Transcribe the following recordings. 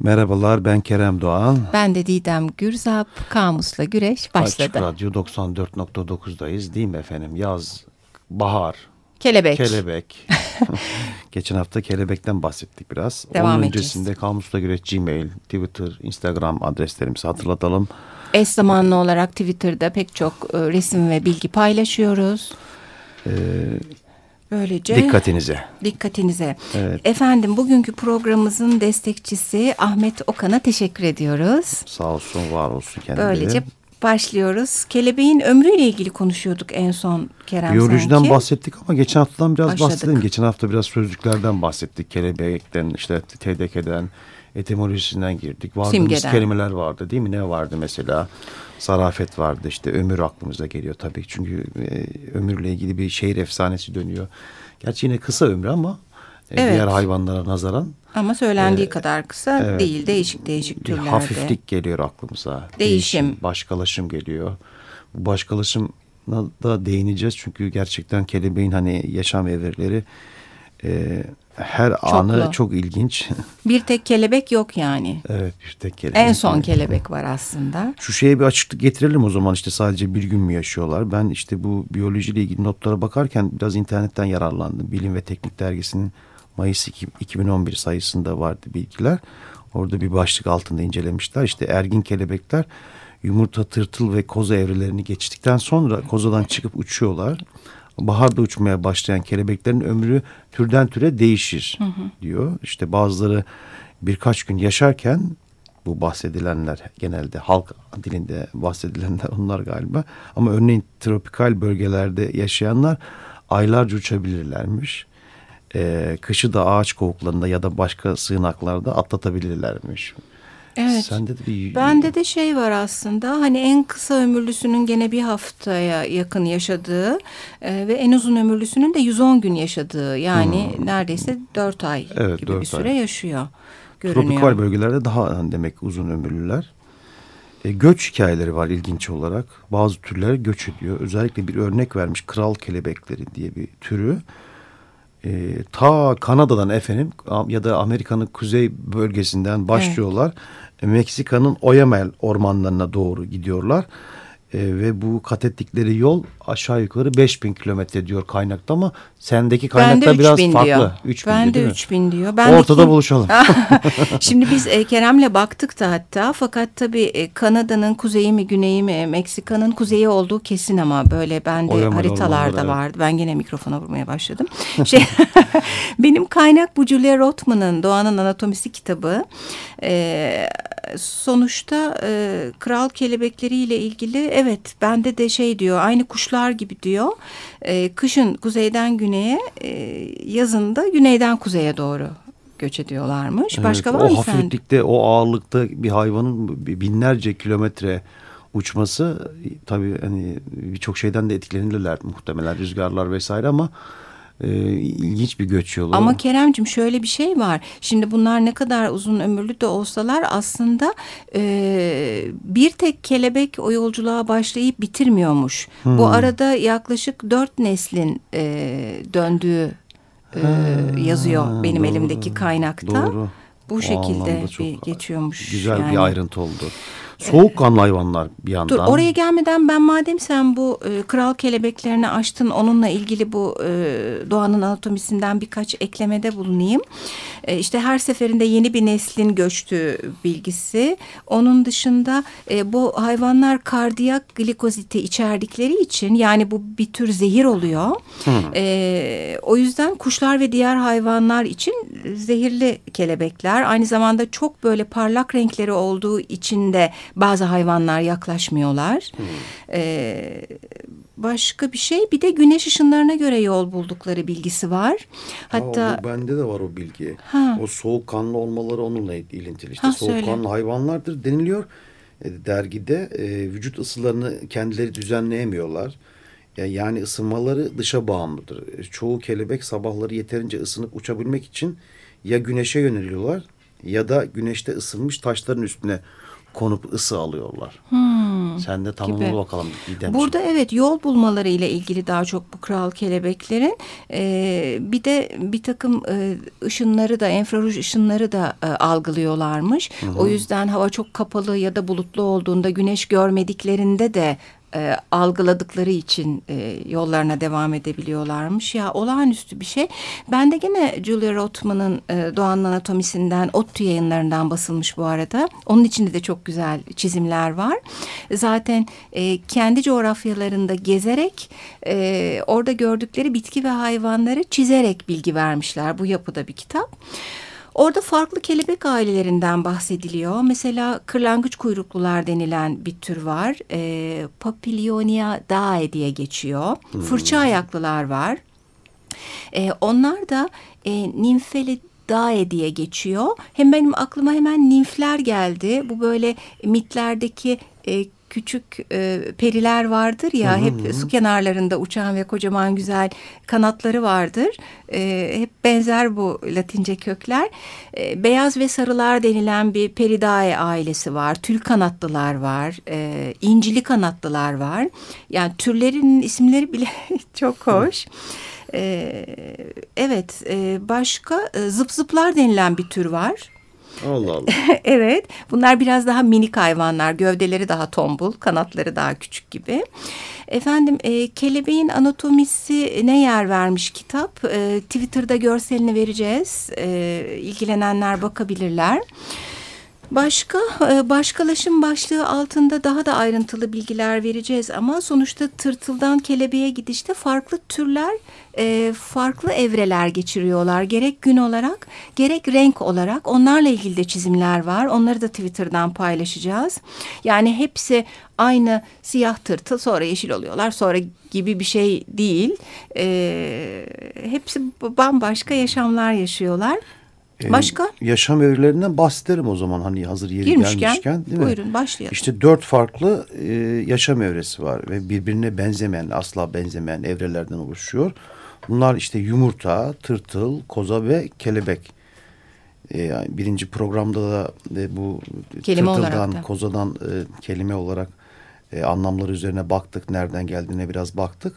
Merhabalar ben Kerem Doğan. Ben de Didem Gürzap. Kamusla Güreş başladı. Açık Radyo 94.9'dayız değil mi efendim? Yaz, bahar, Kelebek. kelebek. Geçen hafta kelebekten bahsettik biraz. Devam Onun edeceğiz. öncesinde Kamusla Güreş Gmail, Twitter, Instagram adreslerimizi hatırlatalım. Eş zamanlı olarak Twitter'da pek çok e, resim ve bilgi paylaşıyoruz. Böylece Dikkatinize. dikkatinize. Evet. Efendim bugünkü programımızın destekçisi Ahmet Okan'a teşekkür ediyoruz. Sağ olsun, var olsun kendileri. Böylece başlıyoruz. Kelebeğin ömrüyle ilgili konuşuyorduk en son Kerem Biyolojiden sanki. bahsettik ama geçen haftadan biraz Başladık. bahsedelim. Geçen hafta biraz sözlüklerden bahsettik. Kelebekten, işte TDK'den, etimolojisinden girdik. Vardığımız Simgeden. kelimeler vardı değil mi? Ne vardı mesela? Zarafet vardı işte ömür aklımıza geliyor tabii. Çünkü e, ömürle ilgili bir şehir efsanesi dönüyor. Gerçi yine kısa ömrü ama e, Evet. diğer hayvanlara nazaran Ama söylendiği kadar kısa evet. değil. Değişik değişik bir türlerde. hafiflik geliyor aklımıza. Değişim. Başkalaşım geliyor. Bu başkalaşımına da değineceğiz. Çünkü gerçekten kelebeğin hani yaşam evreleri e, her anı çok ilginç. Bir tek kelebek yok yani. evet bir tek kelebek. En son kelebek var aslında. Şu şeye bir açıklık getirelim o zaman işte sadece bir gün mü yaşıyorlar? Ben işte bu biyolojiyle ilgili notlara bakarken biraz internetten yararlandım. Bilim ve Teknik Dergisi'nin Mayıs 2 2011 sayısında vardı bilgiler. Orada bir başlık altında incelemişler. İşte ergin kelebekler yumurta, tırtıl ve koza evrelerini geçtikten sonra kozadan çıkıp uçuyorlar. Baharda uçmaya başlayan kelebeklerin ömrü türden türe değişir diyor. İşte bazıları birkaç gün yaşarken bu bahsedilenler genelde halk dilinde bahsedilenler onlar galiba. Ama örneğin tropikal bölgelerde yaşayanlar aylarca uçabilirlermiş. Ee, kışı da ağaç kovuklarında ya da başka sığınaklarda atlatabilirlermiş. Evet. Sende de bir... Bende de şey var aslında hani en kısa ömürlüsünün gene bir haftaya yakın yaşadığı e, ve en uzun ömürlüsünün de 110 gün yaşadığı yani neredeyse 4 ay Hmm. Evet, gibi bir dört süre ay. yaşıyor. Görünüyor. Tropikal bölgelerde daha hani demek uzun ömürlüler. E, göç hikayeleri var ilginç olarak. Bazı türler göç ediyor. Özellikle bir örnek vermiş kral kelebekleri diye bir türü. E, ta Kanada'dan efendim ya da Amerika'nın kuzey bölgesinden başlıyorlar. E, Meksika'nın Oyamel ormanlarına doğru gidiyorlar. E, ve bu kat ettikleri yol aşağı yukarı 5000 kilometre diyor kaynakta ama sendeki kaynakta Bende biraz 3000 farklı. diyor. 3000 Bende değil mi? 3000 diyor. Bendeki- Ortada buluşalım. Şimdi biz e, Kerem'le baktık da hatta fakat tabii e, Kanada'nın kuzeyi mi güneyi mi Meksika'nın kuzeyi olduğu kesin ama böyle bende Oyamal haritalarda ormanları, evet. vardı. Ben gene mikrofona vurmaya başladım. Şey, benim kaynak bu Julia Rothman'ın Doğanın Anatomisi kitabı. E, sonuçta e, kral kelebekleriyle ilgili evet bende de şey diyor aynı kuşlar gibi diyor. E, kışın kuzeyden güneye e, yazın da güneyden kuzeye doğru göç ediyorlarmış. Başka Evet, var o mı sende? hafiflikte, o ağırlıkta bir hayvanın binlerce kilometre uçması tabii hani birçok şeyden de etkilenirler muhtemelen rüzgarlar vesaire ama e, ilginç bir göç yolu. Ama Keremcim şöyle bir şey var. Şimdi bunlar ne kadar uzun ömürlü de olsalar aslında e, bir tek kelebek o yolculuğa başlayıp bitirmiyormuş. Hmm. Bu arada yaklaşık dört neslin e, döndüğü e, yazıyor benim doğru, elimdeki kaynakta. Doğru. Bu O şekilde bir geçiyormuş. Güzel yani. bir ayrıntı oldu. Soğukkanlı hayvanlar bir yandan. Dur oraya gelmeden ben madem sen bu e, kral kelebeklerini açtın onunla ilgili bu e, doğanın anatomisinden birkaç eklemede bulunayım. E, işte her seferinde yeni bir neslin göçtüğü bilgisi. Onun dışında e, bu hayvanlar kardiyak glikoziti içerdikleri için yani bu bir tür zehir oluyor. E, o yüzden kuşlar ve diğer hayvanlar için zehirli kelebekler. Aynı zamanda çok böyle parlak renkleri olduğu için de bazı hayvanlar yaklaşmıyorlar. Ee, başka bir şey bir de güneş ışınlarına göre yol buldukları bilgisi var. Hatta bu bende de var o bilgi. Ha. O soğukkanlı olmaları onunla ilintili. İşte Ha, söyle. soğukkanlı hayvanlardır deniliyor. E, dergide e, vücut ısılarını kendileri düzenleyemiyorlar. Ya- Yani ısınmaları dışa bağımlıdır. E, Çoğu kelebek sabahları yeterince ısınıp uçabilmek için ya güneşe yöneliyorlar ya da güneşte ısınmış taşların üstüne konup ısı alıyorlar. Sen de tamamla bakalım Didemciğim. Burada evet yol bulmaları ile ilgili daha çok bu kral kelebeklerin. Ee, bir de bir takım e, ışınları da infraruj ışınları da e, algılıyorlarmış. Hı hı. O yüzden hava çok kapalı ya da bulutlu olduğunda güneş görmediklerinde de e, algıladıkları için e, yollarına devam edebiliyorlarmış. Ya olağanüstü bir şey. Ben de gene Julia Rothman'ın e, Doğanın Anatomisinden, ODTÜ yayınlarından basılmış bu arada. Onun içinde de çok güzel çizimler var. Zaten e, kendi coğrafyalarında gezerek e, orada gördükleri bitki ve hayvanları çizerek bilgi vermişler. Bu yapıda bir kitap. Orada farklı kelebek ailelerinden bahsediliyor. Mesela kırlangıç kuyruklular denilen bir tür var. E, Papilionia dae diye geçiyor. Hmm. Fırça ayaklılar var. E, onlar da e, Nymphalidae diye geçiyor. Hem benim aklıma hemen nimfler geldi. Bu böyle mitlerdeki e, küçük e, periler vardır ya hı hı. hep su kenarlarında uçan ve kocaman güzel kanatları vardır. E, hep benzer bu Latince kökler. E, beyaz ve sarılar denilen bir peridae ailesi var. Tül kanatlılar var. E, incili kanatlılar var. Yani türlerin isimleri bile çok hoş. E, evet e, başka e, zıp zıplar denilen bir tür var. Allah Allah. evet. Bunlar biraz daha minik hayvanlar. Gövdeleri daha tombul, kanatları daha küçük gibi. Efendim e, kelebeğin anatomisi ne yer vermiş kitap? E, Twitter'da görselini vereceğiz. E, ilgilenenler bakabilirler. Başka e, başkalaşım başlığı altında daha da ayrıntılı bilgiler vereceğiz ama sonuçta tırtıldan kelebeğe gidişte farklı türler e, farklı evreler geçiriyorlar. Gerek gün olarak gerek renk olarak onlarla ilgili de çizimler var. Onları da Twitter'dan paylaşacağız. Yani hepsi aynı siyah tırtıl sonra yeşil oluyorlar sonra gibi bir şey değil. E, hepsi bambaşka yaşamlar yaşıyorlar. Ee, Başka? Yaşam evrelerinden bahsedelim o zaman hani hazır yeri Girmişken, gelmişken. Değil buyurun mi? başlayalım. İşte dört farklı e, yaşam evresi var ve birbirine benzemeyen asla benzemeyen evrelerden oluşuyor. Bunlar işte yumurta, tırtıl, koza ve kelebek. E, yani birinci programda da e, bu kelime tırtıldan, kozadan e, kelime olarak e, anlamları üzerine baktık. Nereden geldiğine biraz baktık.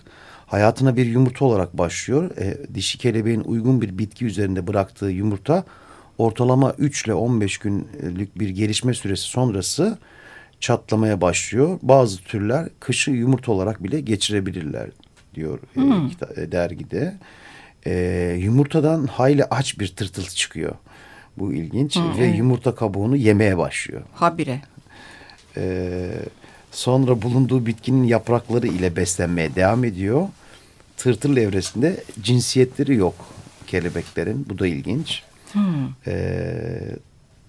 Hayatına bir yumurta olarak başlıyor. E, dişi kelebeğin uygun bir bitki üzerinde bıraktığı yumurta ortalama 3 ile 15 günlük bir gelişme süresi sonrası çatlamaya başlıyor. Bazı türler kışı yumurta olarak bile geçirebilirler diyor e, hmm. e, dergide. E, yumurtadan hayli aç bir tırtıl çıkıyor. Bu ilginç hmm, ve yumurta kabuğunu yemeye başlıyor. Habire. E, sonra bulunduğu bitkinin yaprakları ile beslenmeye devam ediyor. Tırtıl evresinde cinsiyetleri yok kelebeklerin. Bu da ilginç. Hmm. E,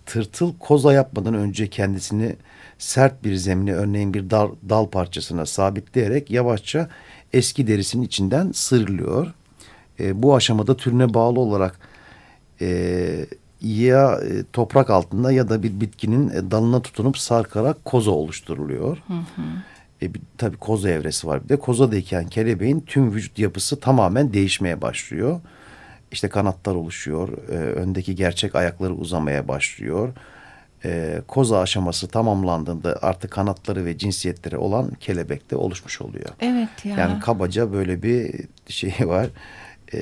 tırtıl koza yapmadan önce kendisini sert bir zemine örneğin bir dal, dal parçasına sabitleyerek yavaşça eski derisinin içinden sıyrılıyor. E, bu aşamada türüne bağlı olarak e, ya e, toprak altında ya da bir bitkinin e, dalına tutunup sarkarak koza oluşturuluyor. Hı hı. E, bir, tabii koza evresi var bir de. Kozadayken kelebeğin tüm vücut yapısı tamamen değişmeye başlıyor. İşte kanatlar oluşuyor. E, öndeki gerçek ayakları uzamaya başlıyor e, koza aşaması tamamlandığında artık kanatları ve cinsiyetleri olan kelebekte oluşmuş oluyor. Evet ya. Yani kabaca böyle bir şey var e,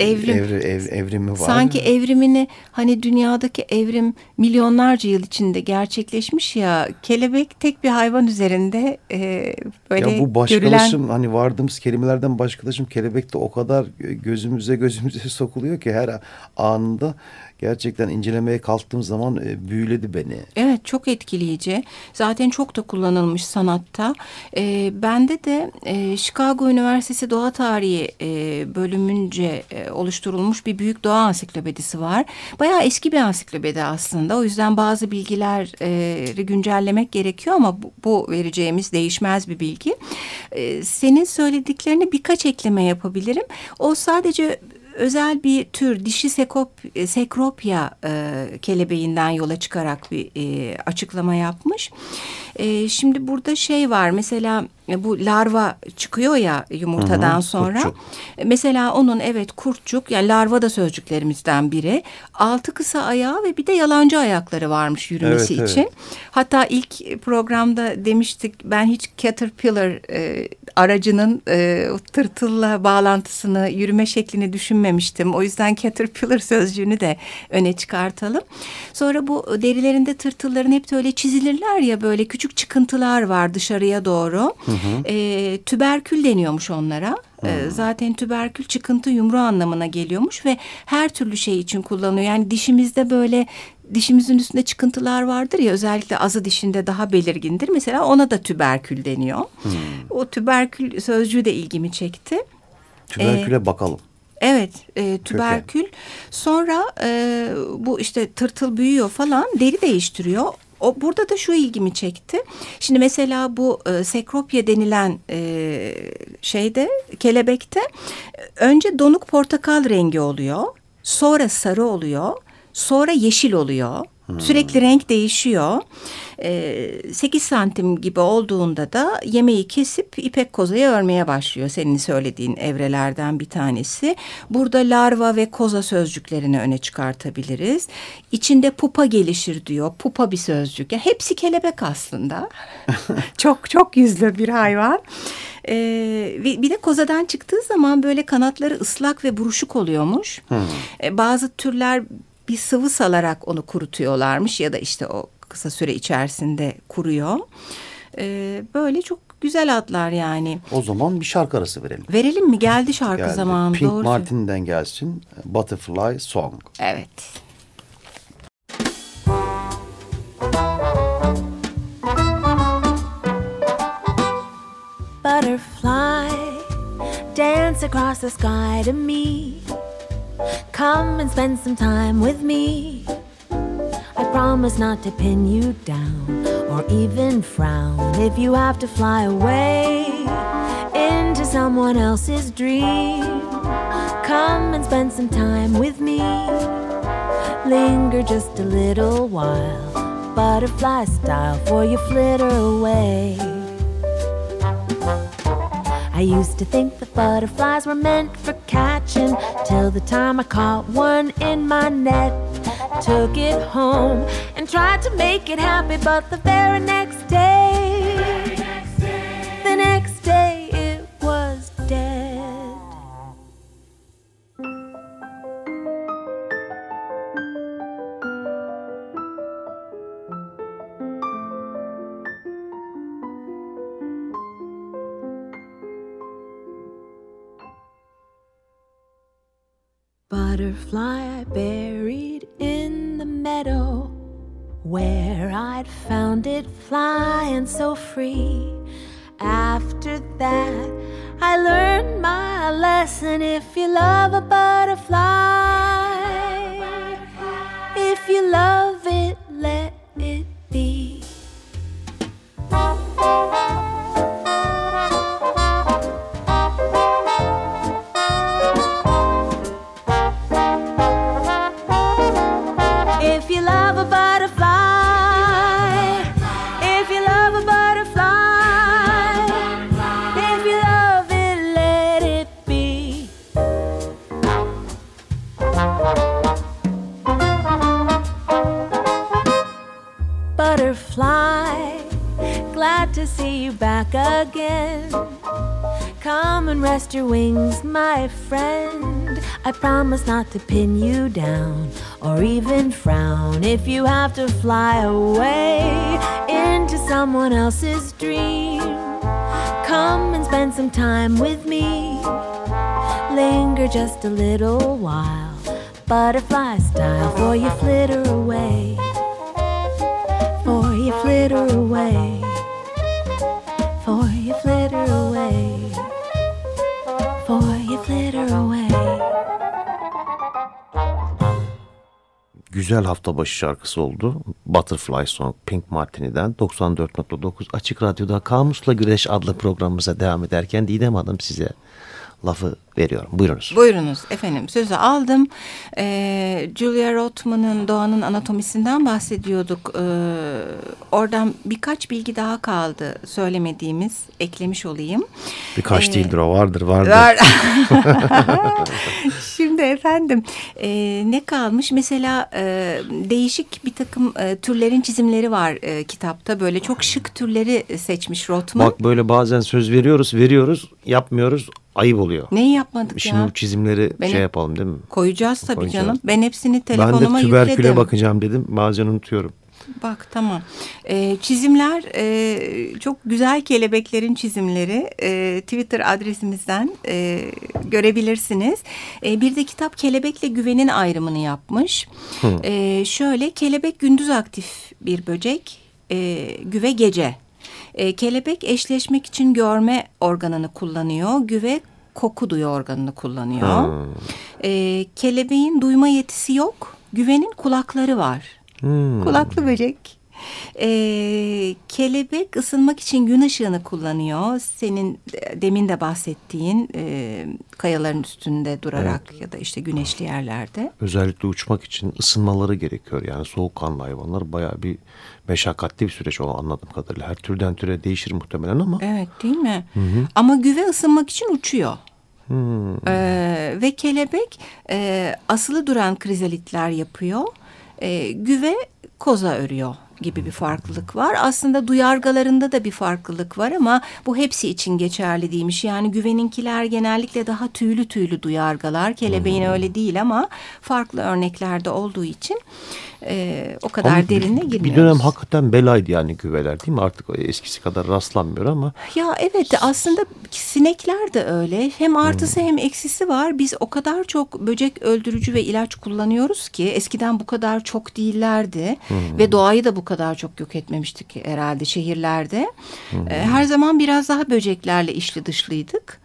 evrim. Evri, ev, evrimi var. Sanki evrimini hani dünyadaki evrim milyonlarca yıl içinde gerçekleşmiş ya kelebek tek bir hayvan üzerinde e, böyle ya bu başkalaşım görülen... hani vardığımız kelimelerden başkalaşım kelebek de o kadar gözümüze gözümüze sokuluyor ki her anında gerçekten incelemeye kalktığım zaman e, büyüledi beni. Evet çok etkileyici. Zaten çok da kullanılmış sanatta. E, bende de e, Chicago Üniversitesi Doğa Tarihi e, bölümünce e, oluşturulmuş bir büyük doğa ansiklopedisi var. Bayağı eski bir ansiklopedi aslında. O yüzden bazı bilgileri güncellemek gerekiyor ama bu, bu vereceğimiz değişmez bir bilgi. E, senin söylediklerine birkaç ekleme yapabilirim. O sadece özel bir tür dişi sekop, sekropya e, kelebeğinden yola çıkarak bir e, açıklama yapmış. E, şimdi burada şey var mesela e, bu larva çıkıyor ya yumurtadan hı hı, sonra. Kurtçuk. E, mesela onun evet kurtçuk yani larva da sözcüklerimizden biri. Altı kısa ayağı ve bir de yalancı ayakları varmış yürümesi evet, için. Evet. Hatta ilk programda demiştik ben hiç caterpillar e, aracının e, tırtılla bağlantısını yürüme şeklini düşünmemiştim. O yüzden caterpillar sözcüğünü de öne çıkartalım. Sonra bu derilerinde tırtılların hep öyle çizilirler ya böyle küçük çıkıntılar var dışarıya doğru. Hı hı. E, tüberkül deniyormuş onlara. E, zaten tüberkül çıkıntı yumru anlamına geliyormuş ve her türlü şey için kullanılıyor. Yani dişimizde böyle dişimizin üstünde çıkıntılar vardır ya özellikle azı dişinde daha belirgindir. Mesela ona da tüberkül deniyor. Hmm. O tüberkül sözcüğü de ilgimi çekti. Tüberküle ee, bakalım. Evet, e, tüberkül. Köken. Sonra e, bu işte tırtıl büyüyor falan, deri değiştiriyor. O burada da şu ilgimi çekti. Şimdi mesela bu e, sekropya denilen e, şeyde kelebekte önce donuk portakal rengi oluyor. Sonra sarı oluyor. Sonra yeşil oluyor. Hmm. Sürekli renk değişiyor. Ee, 8 santim gibi olduğunda da yemeği kesip ipek kozaya örmeye başlıyor. Senin söylediğin evrelerden bir tanesi. Burada larva ve koza sözcüklerini öne çıkartabiliriz. İçinde pupa gelişir diyor. Pupa bir sözcük. Yani hepsi kelebek aslında. çok çok yüzlü bir hayvan. Ee, bir de kozadan çıktığı zaman böyle kanatları ıslak ve buruşuk oluyormuş. Hmm. Ee, bazı türler bir sıvı salarak onu kurutuyorlarmış ya da işte o kısa süre içerisinde kuruyor. Ee, böyle çok güzel adlar yani. O zaman bir şarkı arası verelim. Verelim mi? Geldi şarkı Geldi. zamanı. Pink doğru. Martin'den gelsin. Butterfly Song. Evet. Butterfly dance across the sky to me Come and spend some time with me. I promise not to pin you down or even frown if you have to fly away into someone else's dream. Come and spend some time with me. Linger just a little while, butterfly style, for you flitter away. I used to think that butterflies were meant for catching till the time I caught one in my net. Took it home and tried to make it happy, but the very next day, the next day it was dead. butterfly I the meadow where I'd found it flying so free. After that, I learned my lesson if you love a butterfly, your wings, my friend. I promise not to pin you down or even frown if you have to fly away into someone else's dream. Come and spend some time with me. Linger just a little while, butterfly style, for you flitter away. For you flitter away. Güzel hafta başı şarkısı oldu. Butterfly Song Pink Martini'den 94.9 Açık Radyo'da Kamusla Güreş adlı programımıza devam ederken Didem Hanım size lafı veriyorum. Buyurunuz. Buyurunuz efendim sözü aldım. Ee, Julia Rothman'ın Doğanın Anatomisinden bahsediyorduk. Ee, oradan birkaç bilgi daha kaldı söylemediğimiz eklemiş olayım. Birkaç Ee, değildir o vardır vardır. Var. Şimdi efendim e, ne kalmış? Mesela e, değişik bir takım e, türlerin çizimleri var e, kitapta. Böyle çok şık türleri seçmiş Rothman. Bak böyle bazen söz veriyoruz veriyoruz yapmıyoruz ayıp oluyor. Neyi yapmadık Şimdi ya? bu çizimleri Benim- şey yapalım değil mi? Koyacağız tabii Koyacağız. canım. Ben hepsini Ben telefonuma de tüberküle yükledim. bakacağım dedim bazen unutuyorum. Bak tamam. Ee, çizimler e, çok güzel kelebeklerin çizimleri e, Twitter adresimizden e, görebilirsiniz. E, bir de kitap kelebekle güvenin ayrımını yapmış. E, şöyle kelebek gündüz aktif bir böcek, e, güve gece. E, kelebek eşleşmek için görme organını kullanıyor, güve koku duyu organını kullanıyor. Hmm. E, kelebeğin duyma yetisi yok, güvenin kulakları var. Hmm. Kulaklı böcek. Ee, kelebek ısınmak için gün ışığını kullanıyor. Senin e, demin de bahsettiğin e, kayaların üstünde durarak ya da işte güneşli yerlerde. Özellikle uçmak için ısınmaları gerekiyor. Yani soğukkanlı hayvanlar bayağı bir meşakkatli bir süreç o anladığım kadarıyla. Her türden türe değişir muhtemelen ama. Evet değil mi? Ama güve ısınmak için uçuyor. Hmm. Ee, ve kelebek e, asılı duran krizalitler yapıyor. E, güve koza örüyor gibi bir farklılık var. Aslında duyargalarında da bir farklılık var ama bu hepsi için geçerli değilmiş. Yani güveninkiler genellikle daha tüylü tüylü duyargalar. Kelebeğin öyle değil ama farklı örneklerde olduğu için e, o kadar Ama derine girmiyoruz. Bir dönem hakikaten belaydı yani güveler değil mi? Artık eskisi kadar rastlanmıyor ama. Ya evet aslında sinekler de öyle. Hem artısı hem eksisi var. Biz o kadar çok böcek öldürücü ve ilaç kullanıyoruz ki eskiden bu kadar çok değillerdi. Ve doğayı da bu kadar çok yok etmemiştik herhalde şehirlerde. Ee, Her zaman biraz daha böceklerle işli dışlıydık.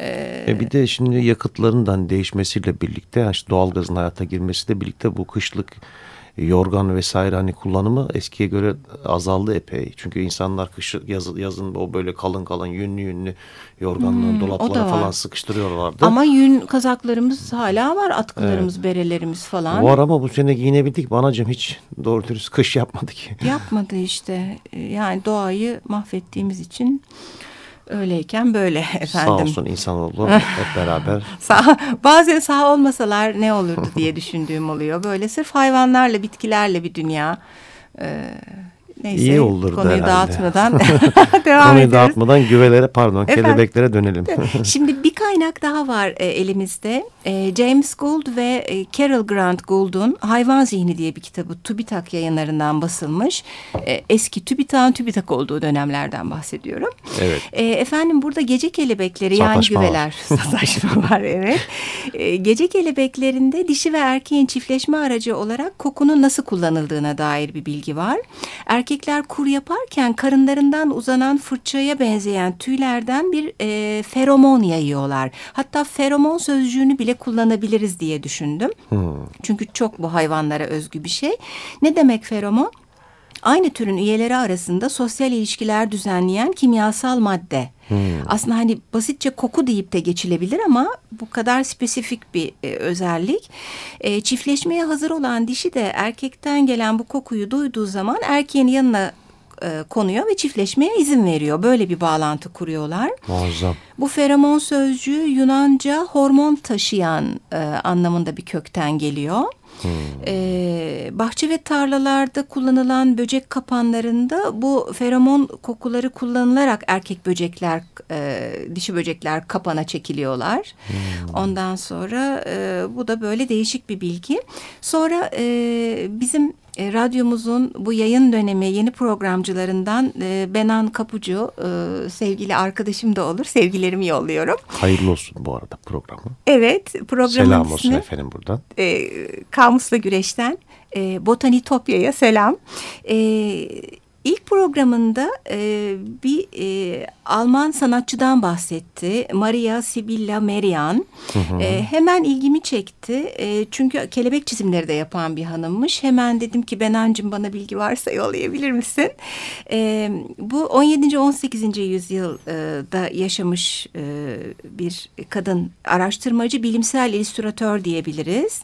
Ee, E bir de şimdi yakıtların değişmesiyle birlikte yani işte doğalgazın hayata girmesiyle birlikte bu kışlık yorgan vesaire hani kullanımı eskiye göre azaldı epey. Çünkü insanlar kış yaz, yazın o böyle kalın kalın yünlü yünlü yorganları Hmm, dolaplara falan sıkıştırıyorlardı. ama yün kazaklarımız hala var. Atkılarımız, berelerimiz falan. Var ama bu sene giyinebildik. Banacığım hiç doğru dürüst kış yapmadık. Yapmadı işte. Yani doğayı mahvettiğimiz için öyleyken böyle efendim. Sağ olsun insanoğlu hep beraber. Sağ, bazen sağ olmasalar ne olurdu diye düşündüğüm oluyor. Böyle sırf hayvanlarla, bitkilerle bir dünya. Ee, neyse İyi olurdu konuyu herhalde. dağıtmadan devam Konuyu ediyoruz. dağıtmadan güvelere pardon Efendim? kelebeklere dönelim. Şimdi bir kaynak daha var e, elimizde. E, James Gould ve e, Carol Grant Gould'un Hayvan Zihni diye bir kitabı TÜBİTAK yayınlarından basılmış. E, eski TÜBİTAK'ın TÜBİTAK olduğu dönemlerden bahsediyorum. Evet. E, efendim burada gece kelebekleri yani Sataşma var. güveler. Sataşma var evet. E, gece kelebeklerinde dişi ve erkeğin çiftleşme aracı olarak kokunun nasıl kullanıldığına dair bir bilgi var. Erkekler kur yaparken karınlarından uzanan fırçaya benzeyen tüylerden bir e, feromon yayıyorlar. Hatta feromon sözcüğünü bile kullanabiliriz diye düşündüm. Çünkü çok bu hayvanlara özgü bir şey. Ne demek feromon? Aynı türün üyeleri arasında sosyal ilişkiler düzenleyen kimyasal madde. Aslında hani basitçe koku deyip de geçilebilir ama bu kadar spesifik bir e, özellik. E, çiftleşmeye hazır olan dişi de erkekten gelen bu kokuyu duyduğu zaman erkeğin yanına e, konuyor ve çiftleşmeye izin veriyor. Böyle bir bağlantı kuruyorlar. Muazzam. Bu feromon sözcüğü Yunanca hormon taşıyan e, anlamında bir kökten geliyor. E, bahçe ve tarlalarda kullanılan böcek kapanlarında bu feromon kokuları kullanılarak erkek böcekler, e, dişi böcekler kapana çekiliyorlar. Ondan sonra e, bu da böyle değişik bir bilgi. Sonra e, bizim e, radyomuzun bu yayın dönemi yeni programcılarından e, Benan Kapucu e, sevgili arkadaşım da olur. Sevgilerimi yolluyorum. Hayırlı olsun bu arada programı. Evet programın Selam olsun ismi efendim buradan. e, Kamusla Güreş'ten e, Botanitopya'ya selam. E, İlk programında e, bir e, Alman sanatçıdan bahsetti. Maria Sibilla Merian. E, hemen ilgimi çekti. E, çünkü kelebek çizimleri de yapan bir hanımmış. Hemen dedim ki Benancığım bana bilgi varsa yollayabilir misin? E, bu 17. 18. yüzyılda yaşamış e, bir kadın araştırmacı, bilimsel illüstratör diyebiliriz.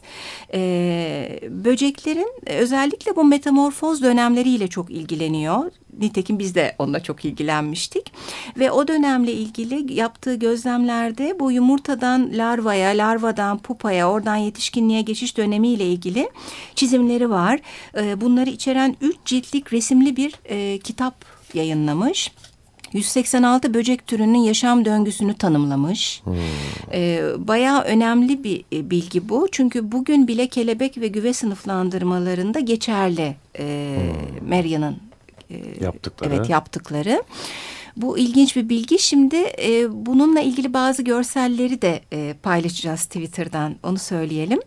E, böceklerin özellikle bu metamorfoz dönemleriyle çok ilgileniyor. Nitekim biz de onunla çok ilgilenmiştik. Ve o dönemle ilgili yaptığı gözlemlerde bu yumurtadan larvaya, larvadan pupaya, oradan yetişkinliğe geçiş dönemiyle ilgili çizimleri var. Ee, bunları içeren üç ciltlik resimli bir e, kitap yayınlamış. 186 böcek türünün yaşam döngüsünü tanımlamış. Hmm. Ee, bayağı önemli bir e, bilgi bu. Çünkü bugün bile kelebek ve güve sınıflandırmalarında geçerli e, hmm. Merya'nın e, yaptıkları. Evet yaptıkları. Bu ilginç bir bilgi. Şimdi e, bununla ilgili bazı görselleri de e, paylaşacağız Twitter'dan. Onu söyleyelim.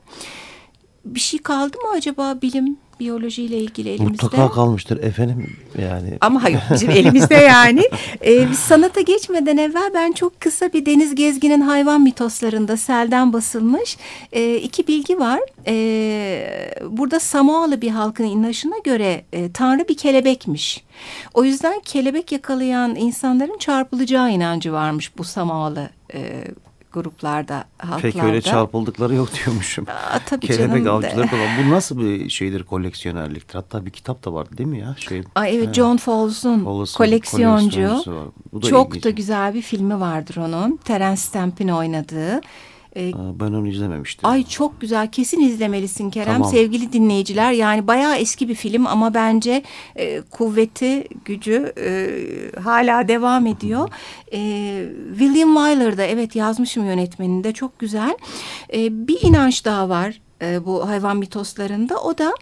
Bir şey kaldı mı acaba bilim biyolojiyle ilgili elimizde. Mutlaka kalmıştır efendim yani. Ama hayır bizim elimizde yani. Ee, sanata geçmeden evvel ben çok kısa bir Deniz Gezgin'in hayvan mitoslarında selden basılmış e, iki bilgi var. E, burada Samoalı bir halkın inanışına göre e, Tanrı bir kelebekmiş. O yüzden kelebek yakalayan insanların çarpılacağı inancı varmış bu Samoalı e, gruplarda, halklarda. Pek öyle çarpıldıkları yok diyormuşum. Aa, tabii Kelebek avcıları da var. Bu nasıl bir şeydir koleksiyonerliktir? Hatta bir kitap da vardı değil mi ya? Şey, Aa, evet he. John Fowles'un koleksiyoncu. Bu da Çok ilginç. da güzel bir filmi vardır onun. Terence Stamp'in oynadığı. Ee, ben onu izlememiştim. Ay çok güzel kesin izlemelisin Kerem tamam. sevgili dinleyiciler. Yani bayağı eski bir film ama bence e, kuvveti gücü e, hala devam ediyor. E, William Wyler da evet yazmışım yönetmeninde çok güzel. E, bir inanç daha var e, bu hayvan mitoslarında o da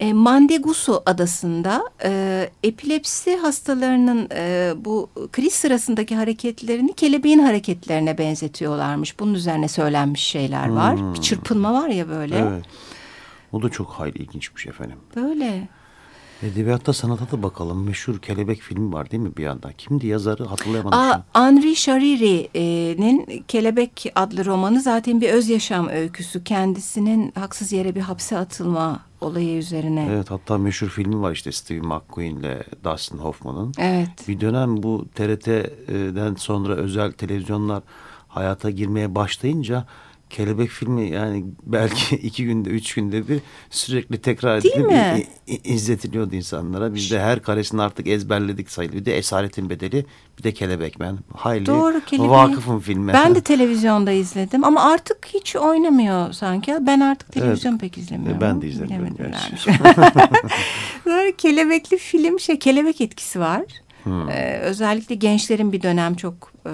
e, Mandegusu adasında e, epilepsi hastalarının e, bu kriz sırasındaki hareketlerini kelebeğin hareketlerine benzetiyorlarmış. Bunun üzerine söylenmiş şeyler var. Hmm. Bir çırpınma var ya böyle. Evet. O da çok hayli ilginçmiş efendim. Böyle. Edebiyatta sanata da bakalım. Meşhur Kelebek filmi var değil mi bir yandan? Kimdi yazarı hatırlayamadım. Aa, Henri Chariri'nin Kelebek adlı romanı zaten bir öz yaşam öyküsü. Kendisinin haksız yere bir hapse atılma olayı üzerine. Evet hatta meşhur filmi var işte Steve McQueen ile Dustin Hoffman'ın. Evet. Bir dönem bu TRT'den sonra özel televizyonlar hayata girmeye başlayınca Kelebek filmi yani belki iki günde, üç günde bir sürekli tekrar edilip izletiliyordu insanlara. Biz de her karesini artık ezberledik sayılı. Bir de Esaretin Bedeli, bir de Kelebek ben. Hayli Doğru, Kelebek. vakıfım filme. Ben de televizyonda izledim ama artık hiç oynamıyor sanki. Ben artık televizyon evet. pek izlemiyorum. Ben de izlemiyorum. Sonra kelebekli film şey, kelebek etkisi var. Hmm. Ee, özellikle gençlerin bir dönem çok e,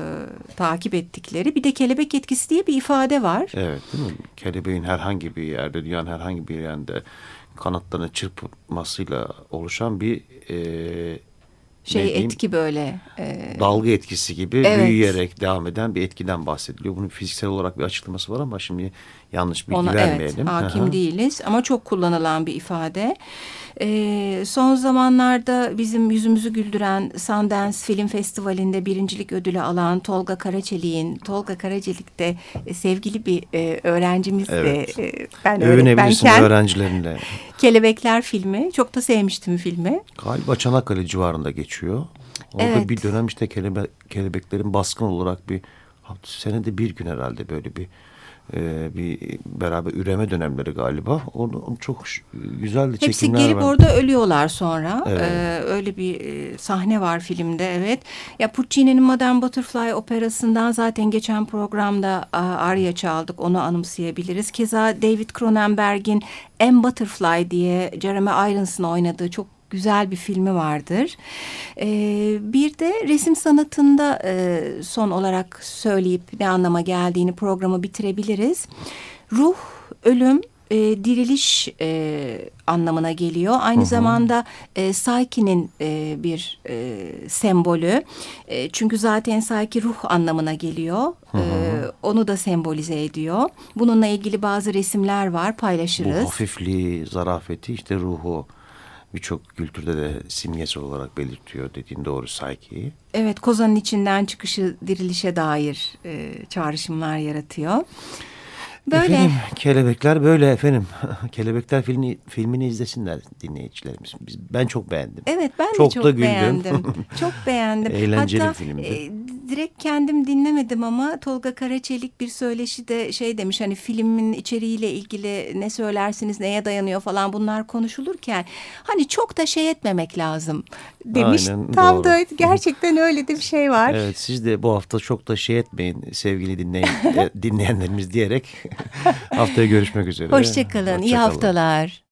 takip ettikleri. Bir de kelebek etkisi diye bir ifade var. Evet değil mi? Kelebeğin herhangi bir yerde, dünyanın herhangi bir yerinde kanatlarını çırpmasıyla oluşan bir e, şey diyeyim, etki böyle e, dalga etkisi gibi evet. büyüyerek devam eden bir etkiden bahsediliyor. Bunun fiziksel olarak bir açıklaması var ama şimdi yanlış bilgi Ona, vermeyelim. Evet, hakim değiliz ama çok kullanılan bir ifade. E, son zamanlarda bizim yüzümüzü güldüren Sundance Film Festivali'nde birincilik ödülü alan Tolga Karaçelik'in Tolga Karaçelik'te e, sevgili bir e, öğrencimiz evet. de e, ben öğretmenken öğrencilerinle. Kelebekler filmi çok da sevmiştim filmi. Galiba Çanakkale civarında geçiyor. Orada evet. bir dönem işte kelebe, kelebeklerin baskın olarak bir senede bir gün herhalde böyle bir e, bir beraber üreme dönemleri galiba. Onu, onu çok güzeldi Hepsi çekimler. Hepsi gelip var. orada ölüyorlar sonra. Evet. Ee, öyle bir e, sahne var filmde evet. Ya Puccini'nin Modern Butterfly operasından zaten geçen programda Arya çaldık. Onu anımsayabiliriz. Keza David Cronenberg'in M Butterfly diye Jeremy Irons'ın oynadığı çok güzel bir filmi vardır. E, bir de resim sanatında e, son olarak söyleyip ne anlama geldiğini programı bitirebiliriz. Ruh, ölüm, e, diriliş e, anlamına geliyor. Aynı hı hı. zamanda e, Psyche'nin e, bir e, sembolü. E, çünkü zaten Psyche ruh anlamına geliyor. Hı hı. E, onu da sembolize ediyor. Bununla ilgili bazı resimler var paylaşırız. Bu hafifliği, zarafeti işte ruhu birçok kültürde de simgesi olarak belirtiyor dediğin doğru Psyche'yi. Evet kozanın içinden çıkışı dirilişe dair e, çağrışımlar yaratıyor. Böyle. Efendim kelebekler böyle efendim. kelebekler filmi, filmini izlesinler dinleyicilerimiz. Biz, ben çok beğendim. Evet ben çok de çok da beğendim. çok beğendim. Eğlenceli Hatta, filmdi. E, direkt kendim dinlemedim ama Tolga Karaçelik bir söyleşi de şey demiş hani filmin içeriğiyle ilgili ne söylersiniz neye dayanıyor falan bunlar konuşulurken hani çok da şey etmemek lazım demiş. Aynen, Tam doğru. da gerçekten öyle de bir şey var. Evet siz de bu hafta çok da şey etmeyin sevgili dinleyin, dinleyenlerimiz diyerek Haftaya görüşmek üzere. Hoşçakalın. Hoşça İyi haftalar.